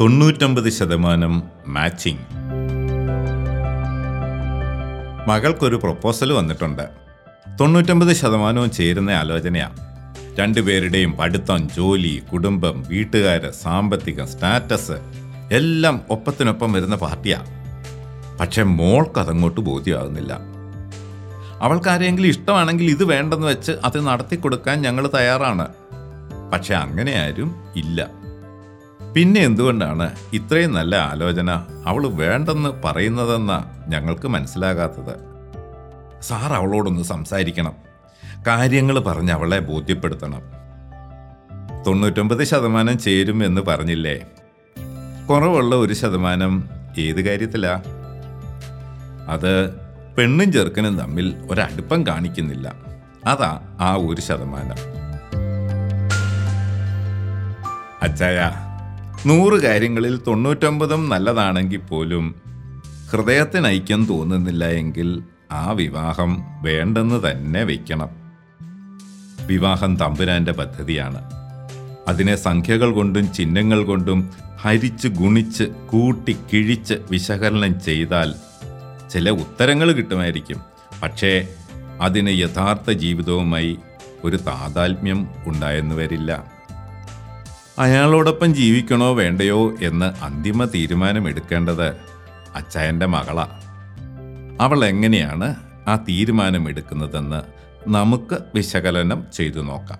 തൊണ്ണൂറ്റൊമ്പത് ശതമാനം matching. മകൾക്കൊരു proposal വന്നിട്ടുണ്ട്. തൊണ്ണൂറ്റൊമ്പത് ശതമാനവും ചേരുന്ന ആലോചനയാണ് രണ്ടുപേരുടെയും പഠിത്തം ജോലി കുടുംബം വീട്ടുകാർ സാമ്പത്തികം സ്റ്റാറ്റസ് എല്ലാം ഒപ്പത്തിനൊപ്പം വരുന്ന പാർട്ടിയാണ് പക്ഷെ മോൾക്ക് അതങ്ങോട്ട് ബോധ്യമാകുന്നില്ല. അവൾക്ക് ആരെങ്കിലും ഇഷ്ടമാണെങ്കിൽ ഇത് വേണ്ടെന്ന് വെച്ച് അത് നടത്തി കൊടുക്കാൻ ഞങ്ങൾ തയ്യാറാണ്. പക്ഷെ അങ്ങനെ ആരും ഇല്ല. പിന്നെ എന്തുകൊണ്ടാണ് ഇത്രയും നല്ല ആലോചന അവൾ വേണ്ടെന്ന് പറയുന്നതെന്ന ഞങ്ങൾക്ക് മനസ്സിലാകാത്തത്? സാർ അവളോടൊന്ന് സംസാരിക്കണം. കാര്യങ്ങൾ പറഞ്ഞ് അവളെ ബോധ്യപ്പെടുത്തണം. തൊണ്ണൂറ്റൊമ്പത് ശതമാനം ചേരും എന്ന് പറഞ്ഞില്ലേ? കുറവുള്ള ഒരു ശതമാനം ഏത് കാര്യത്തിലാ? അത് പെണ്ണും ചെറുക്കനും തമ്മിൽ ഒരടുപ്പം കാണിക്കുന്നില്ല. അതാ ആ ഒരു ശതമാനം. അച്ചായ നൂറ് കാര്യങ്ങളിൽ തൊണ്ണൂറ്റൊമ്പതും നല്ലതാണെങ്കിൽ പോലും ഹൃദയത്തിന് ഐക്യം തോന്നുന്നില്ല എങ്കിൽ ആ വിവാഹം വേണ്ടെന്ന് തന്നെ വയ്ക്കണം വിവാഹം തമ്പുരാന്റെ പദ്ധതിയാണ്. അതിനെ സംഖ്യകൾ കൊണ്ടും ചിഹ്നങ്ങൾ കൊണ്ടും ഹരിച്ച് ഗുണിച്ച് കൂട്ടി കിഴിച്ച് വിശകലനം ചെയ്താൽ ചില ഉത്തരങ്ങൾ കിട്ടുമായിരിക്കും. പക്ഷേ അതിന് യഥാർത്ഥ ജീവിതവുമായി ഒരു താതാത്മ്യം ഉണ്ടായെന്ന് വരില്ല. അയാളോടൊപ്പം ജീവിക്കണോ വേണ്ടയോ എന്ന് അന്തിമ തീരുമാനമെടുക്കേണ്ടത് അച്ചായന്റെ മകളാ. അവൾ എങ്ങനെയാണ് ആ തീരുമാനമെടുക്കുന്നതെന്ന് നമുക്ക് വിശകലനം ചെയ്തു നോക്കാം.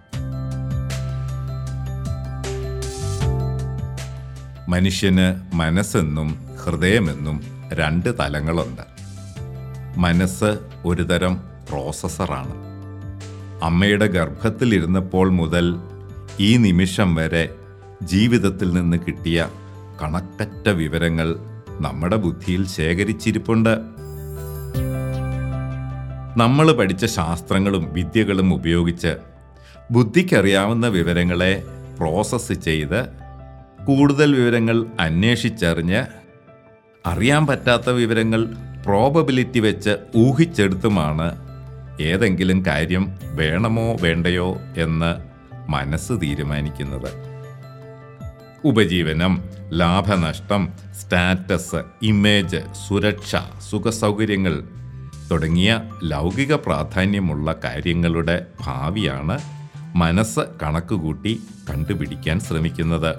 മനുഷ്യന് മനസ്സെന്നും ഹൃദയമെന്നും രണ്ട് തലങ്ങളുണ്ട്. മനസ്സ് ഒരുതരം പ്രോസസ്സറാണ് അമ്മയുടെ ഗർഭത്തിലിരുന്നപ്പോൾ മുതൽ ഈ നിമിഷം വരെ ജീവിതത്തിൽ നിന്ന് കിട്ടിയ കണക്കറ്റ വിവരങ്ങൾ നമ്മുടെ ബുദ്ധിയിൽ ശേഖരിച്ചിരിപ്പുണ്ട്. നമ്മൾ പഠിച്ച ശാസ്ത്രങ്ങളും വിദ്യകളും ഉപയോഗിച്ച് ബുദ്ധിക്കറിയാവുന്ന വിവരങ്ങളെ പ്രോസസ്സ് ചെയ്ത് കൂടുതൽ വിവരങ്ങൾ അന്വേഷിച്ചറിഞ്ഞ് അറിയാൻ പറ്റാത്ത വിവരങ്ങൾ പ്രോബബിലിറ്റി വെച്ച് ഊഹിച്ചെടുത്തുമാണ് ഏതെങ്കിലും കാര്യം വേണമോ വേണ്ടയോ എന്ന് മനസ്സ് തീരുമാനിക്കുന്നത്. ഉപജീവനം ലാഭനഷ്ടം സ്റ്റാറ്റസ് ഇമേജ് സുരക്ഷ സുഖസൗകര്യങ്ങൾ തുടങ്ങിയ ലൗകിക പ്രാധാന്യമുള്ള കാര്യങ്ങളുടെ ഭാവിയാണ് മനസ്സ് കണക്കുകൂട്ടി കണ്ടുപിടിക്കാൻ ശ്രമിക്കുന്നത്.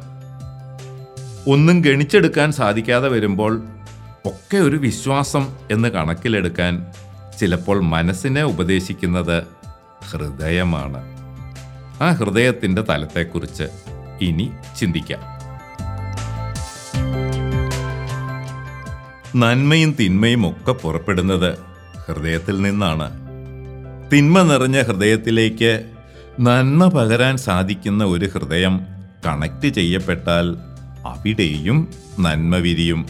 ഒന്നും ഗണിച്ചെടുക്കാൻ സാധിക്കാതെ വരുമ്പോൾ ഒക്കെ ഒരു വിശ്വാസം എന്ന് കണക്കിലെടുക്കാൻ ചിലപ്പോൾ മനസ്സിനെ ഉപദേശിക്കുന്നത് ഹൃദയമാണ്. ആ ഹൃദയത്തിന്റെ തലത്തെക്കുറിച്ച് ഇനി ചിന്തിക്കാം. നന്മയും തിന്മയും ഒക്കെ പുറപ്പെടുന്നത് ഹൃദയത്തിൽ നിന്നാണ്. തിന്മ നിറഞ്ഞ ഹൃദയത്തിലേക്ക് നന്മ പകരാൻ സാധിക്കുന്ന ഒരു ഹൃദയം കണക്ട് ചെയ്യപ്പെട്ടാൽ അവിടെയും നന്മ വിരിയും.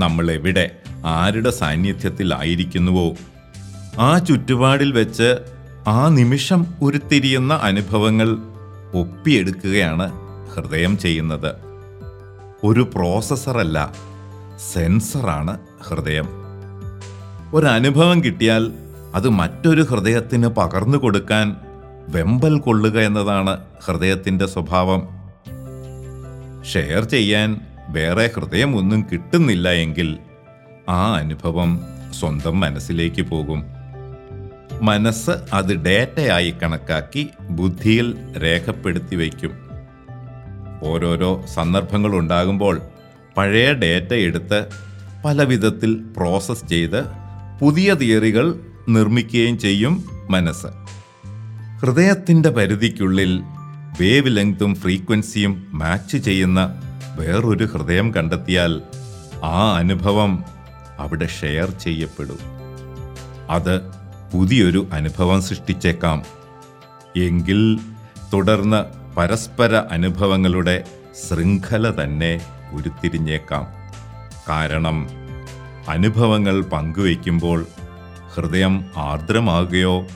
നമ്മൾ എവിടെ ആരുടെ സാന്നിധ്യത്തിലായിരിക്കുന്നുവോ ആ ചുറ്റുപാടിൽ വെച്ച് ആ നിമിഷം ഉരുത്തിരിയുന്ന അനുഭവങ്ങൾ ഒപ്പിയെടുക്കുകയാണ് ഹൃദയം ചെയ്യുന്നത്. ഒരു പ്രോസസ്സറല്ല സെൻസറാണ് ഹൃദയം. ഒരനുഭവം കിട്ടിയാൽ അത് മറ്റൊരു ഹൃദയത്തിന് പകർന്നു കൊടുക്കാൻ വെമ്പൽ കൊള്ളുക എന്നതാണ് ഹൃദയത്തിന്റെ സ്വഭാവം. ഷെയർ ചെയ്യാൻ വേറെ ഹൃദയം ഒന്നും കിട്ടുന്നില്ല എങ്കിൽ ആ അനുഭവം സ്വന്തം മനസ്സിലേക്ക് പോകും. മനസ്സ് അത് ഡേറ്റയായി കണക്കാക്കി ബുദ്ധിയിൽ രേഖപ്പെടുത്തി വയ്ക്കും. ഓരോരോ സന്ദർഭങ്ങൾ ഉണ്ടാകുമ്പോൾ പഴയ ഡേറ്റ എടുത്ത് പല വിധത്തിൽ പ്രോസസ് ചെയ്ത് പുതിയ തിയറികൾ നിർമ്മിക്കുകയും ചെയ്യും മനസ്സ്. ഹൃദയത്തിന്റെ പരിധിക്കുള്ളിൽ വേവ് ലെങ്തും ഫ്രീക്വൻസിയും മാച്ച് ചെയ്യുന്ന വേറൊരു ഹൃദയം കണ്ടെത്തിയാൽ ആ അനുഭവം അവിടെ ഷെയർ ചെയ്യപ്പെടും. അത് പുതിയൊരു അനുഭവം സൃഷ്ടിച്ചേക്കാം. എങ്കിൽ തുടർന്ന് പരസ്പര അനുഭവങ്ങളുടെ ശൃംഖല തന്നെ ഉരുത്തിരിഞ്ഞേക്കാം. കാരണം അനുഭവങ്ങൾ പങ്കുവയ്ക്കുമ്പോൾ ഹൃദയം ആർദ്രമാകുകയോ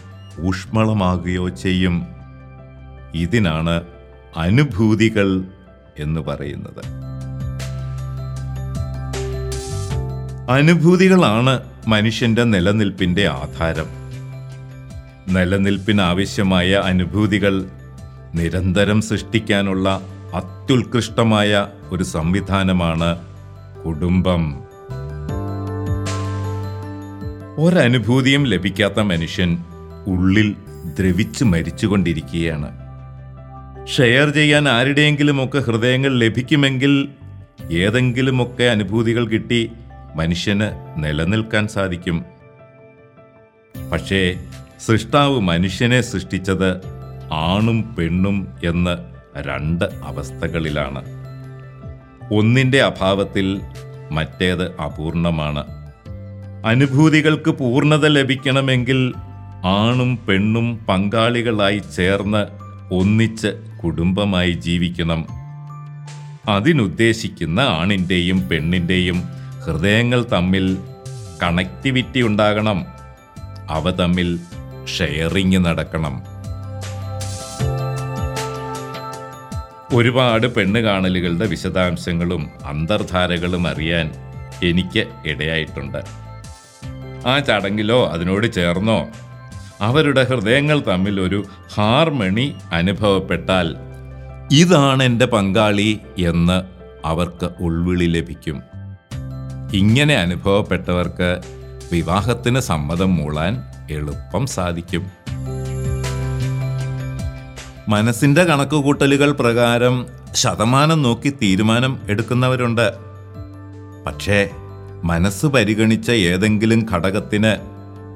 ഊഷ്മളമാകുകയോ ചെയ്യും. ഇതിനാണ് അനുഭൂതികൾ എന്ന് പറയുന്നത്. അനുഭൂതികളാണ് മനുഷ്യന്റെ നിലനിൽപ്പിന്റെ ആധാരം. നിലനിൽപ്പിനാവശ്യമായ അനുഭൂതികൾ നിരന്തരം സൃഷ്ടിക്കാനുള്ള അത്യുത്കൃഷ്ടമായ ഒരു സംവിധാനമാണ് കുടുംബം. ഒരനുഭൂതിയും ലഭിക്കാത്ത മനുഷ്യൻ ഉള്ളിൽ ദ്രവിച്ച് മരിച്ചുകൊണ്ടിരിക്കുകയാണ്. ഷെയർ ചെയ്യാൻ ആരുടെയെങ്കിലുമൊക്കെ ഹൃദയങ്ങൾ ലഭിക്കുമെങ്കിൽ ഏതെങ്കിലുമൊക്കെ അനുഭൂതികൾ കിട്ടി മനുഷ്യന് നിലനിൽക്കാൻ സാധിക്കും. പക്ഷേ സൃഷ്ടാവ് മനുഷ്യനെ സൃഷ്ടിച്ചത് ആണും പെണ്ണും എന്ന് രണ്ട് അവസ്ഥകളിലാണ്. ഒന്നിന്റെ അഭാവത്തിൽ മറ്റേത് അപൂർണമാണ്. അനുഭൂതികൾക്ക് പൂർണത ലഭിക്കണമെങ്കിൽ ആണും പെണ്ണും പങ്കാളികളായി ചേർന്ന് ഒന്നിച്ച് കുടുംബമായി ജീവിക്കണം. അതിനുദ്ദേശിക്കുന്ന ആണിന്റെയും പെണ്ണിന്റെയും ഹൃദയങ്ങൾ തമ്മിൽ കണക്ടിവിറ്റി ഉണ്ടാകണം. അവ തമ്മിൽ ഷെയറിങ് നടക്കണം. ഒരുപാട് പെണ്ണ് കാണലുകളുടെ വിശദാംശങ്ങളും അന്തർധാരകളും അറിയാൻ എനിക്ക് ഇടയായിട്ടുണ്ട്. ആ ചടങ്ങിലോ അതിനോട് ചേർന്നോ അവരുടെ ഹൃദയങ്ങൾ തമ്മിൽ ഒരു ഹാർമണി അനുഭവപ്പെട്ടാൽ ഇതാണ് എന്റെ പങ്കാളി എന്ന് അവർക്ക് ഉൾവിളി ലഭിക്കും. ഇങ്ങനെ അനുഭവപ്പെട്ടവർക്ക് വിവാഹത്തിന് സമ്മതം മൂളാൻ എളുപ്പം സാധിക്കും. മനസ്സിന്റെ കണക്കുകൂട്ടലുകൾ പ്രകാരം ശതമാനം നോക്കി തീരുമാനം എടുക്കുന്നവരുണ്ട്. പക്ഷേ മനസ്സ് പരിഗണിച്ച ഏതെങ്കിലും ഘടകത്തിന്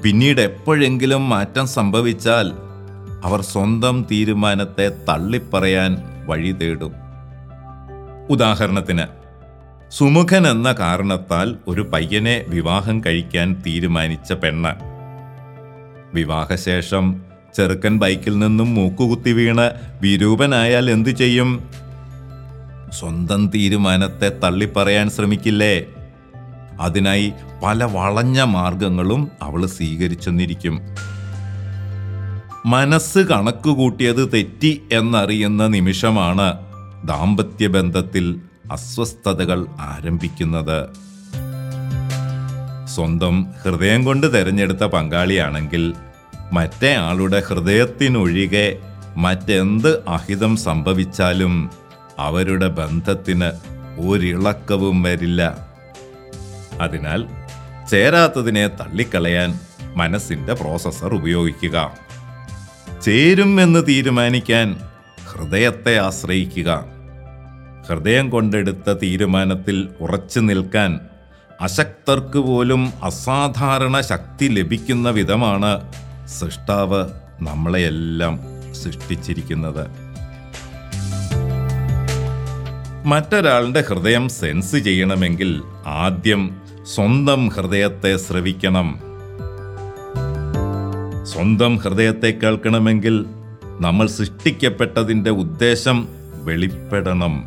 പിന്നീട് എപ്പോഴെങ്കിലും മാറ്റം സംഭവിച്ചാൽ അവർ സ്വന്തം തീരുമാനത്തെ തള്ളിപ്പറയാൻ വഴി തേടും. ഉദാഹരണത്തിന് സുമുഖൻ എന്ന കാരണത്താൽ ഒരു പയ്യനെ വിവാഹം കഴിക്കാൻ തീരുമാനിച്ച പെണ്ണ്. വിവാഹശേഷം ചെറുക്കൻ ബൈക്കിൽ നിന്നും മൂക്കുകുത്തി വീണ് വിരൂപനായാൽ എന്തു ചെയ്യും? സ്വന്തം തീരുമാനത്തെ തള്ളിപ്പറയാൻ ശ്രമിക്കില്ലേ? അതിനായി പല വളഞ്ഞ മാർഗങ്ങളും അവൾ സ്വീകരിച്ചെന്നിരിക്കും. മനസ്സ് കണക്കുകൂട്ടിയത് തെറ്റി എന്നറിയുന്ന നിമിഷമാണ് ദാമ്പത്യ ബന്ധത്തിൽ അസ്വസ്ഥതകൾ ആരംഭിക്കുന്നത്. സ്വന്തം ഹൃദയം കൊണ്ട് തെരഞ്ഞെടുത്ത പങ്കാളിയാണെങ്കിൽ മറ്റേ ആളുടെ ഹൃദയത്തിനൊഴികെ മറ്റെന്ത് അഹിതം സംഭവിച്ചാലും അവരുടെ ബന്ധത്തിന് ഒരിളക്കവും വരില്ല. അതിനാൽ ചേരാത്തതിനെ തള്ളിക്കളയാൻ മനസ്സിന്റെ പ്രോസസ്സർ ഉപയോഗിക്കുക. ചേരും എന്ന് തീരുമാനിക്കാൻ ഹൃദയത്തെ ആശ്രയിക്കുക. ഹൃദയം കൊണ്ടെടുത്ത തീരുമാനത്തിൽ ഉറച്ചു നിൽക്കാൻ അശക്തർക്ക് പോലും അസാധാരണ ശക്തി ലഭിക്കുന്ന വിധമാണ് സൃഷ്ടാവ് നമ്മളെയെല്ലാം സൃഷ്ടിച്ചിരിക്കുന്നത്. മറ്റൊരാളുടെ ഹൃദയം സെൻസ് ചെയ്യണമെങ്കിൽ ആദ്യം സ്വന്തം ഹൃദയത്തെ ശ്രവിക്കണം. സ്വന്തം ഹൃദയത്തെ കേൾക്കണമെങ്കിൽ നമ്മൾ സൃഷ്ടിക്കപ്പെട്ടതിന്റെ ഉദ്ദേശം വെളിപ്പെടണം.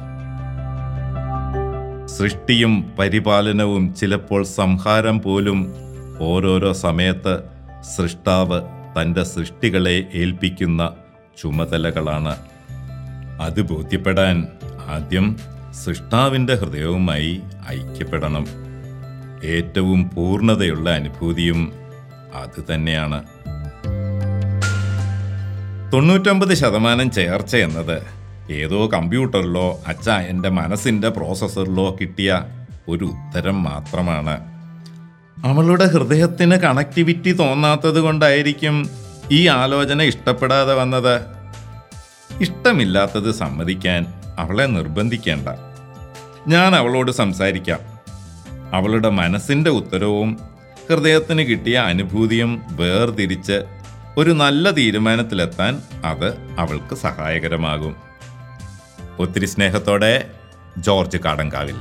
സൃഷ്ടിയും പരിപാലനവും ചിലപ്പോൾ സംഹാരം പോലും ഓരോരോ സമയത്ത് സൃഷ്ടാവ് തന്റെ സൃഷ്ടികളെ ഏൽപ്പിക്കുന്ന ചുമതലകളാണ്. അത് ബോധ്യപ്പെടാൻ ആദ്യം സൃഷ്ടാവിന്റെ ഹൃദയവുമായി ഐക്യപ്പെടണം. ഏറ്റവും പൂർണതയുള്ള അനുഭൂതിയും അത് തന്നെയാണ്. തൊണ്ണൂറ്റൊമ്പത് ശതമാനം ചേർച്ച എന്നത് ഏതോ കമ്പ്യൂട്ടറിലോ അച്ഛ എന്റെ മനസ്സിന്റെ പ്രോസസ്സറിലോ കിട്ടിയ ഒരു ഉത്തരം മാത്രമാണ്. അവളുടെ ഹൃദയത്തിന് കണക്ടിവിറ്റി തോന്നാത്തത് കൊണ്ടായിരിക്കും ഈ ആലോചന ഇഷ്ടപ്പെടാതെ വന്നത്. ഇഷ്ടമില്ലാത്തത് സമ്മതിക്കാൻ അവളെ നിർബന്ധിക്കേണ്ട. ഞാൻ അവളോട് സംസാരിക്കാം. അവളുടെ മനസ്സിന്റെ ഉത്തരവും ഹൃദയത്തിന് കിട്ടിയ അനുഭൂതിയും വേർതിരിച്ച് ഒരു നല്ല തീരുമാനത്തിലെത്താൻ അത് അവൾക്ക് സഹായകരമാകും. ഒത്തിരി സ്നേഹത്തോടെ ജോർജ് കാടങ്കാവിൽ.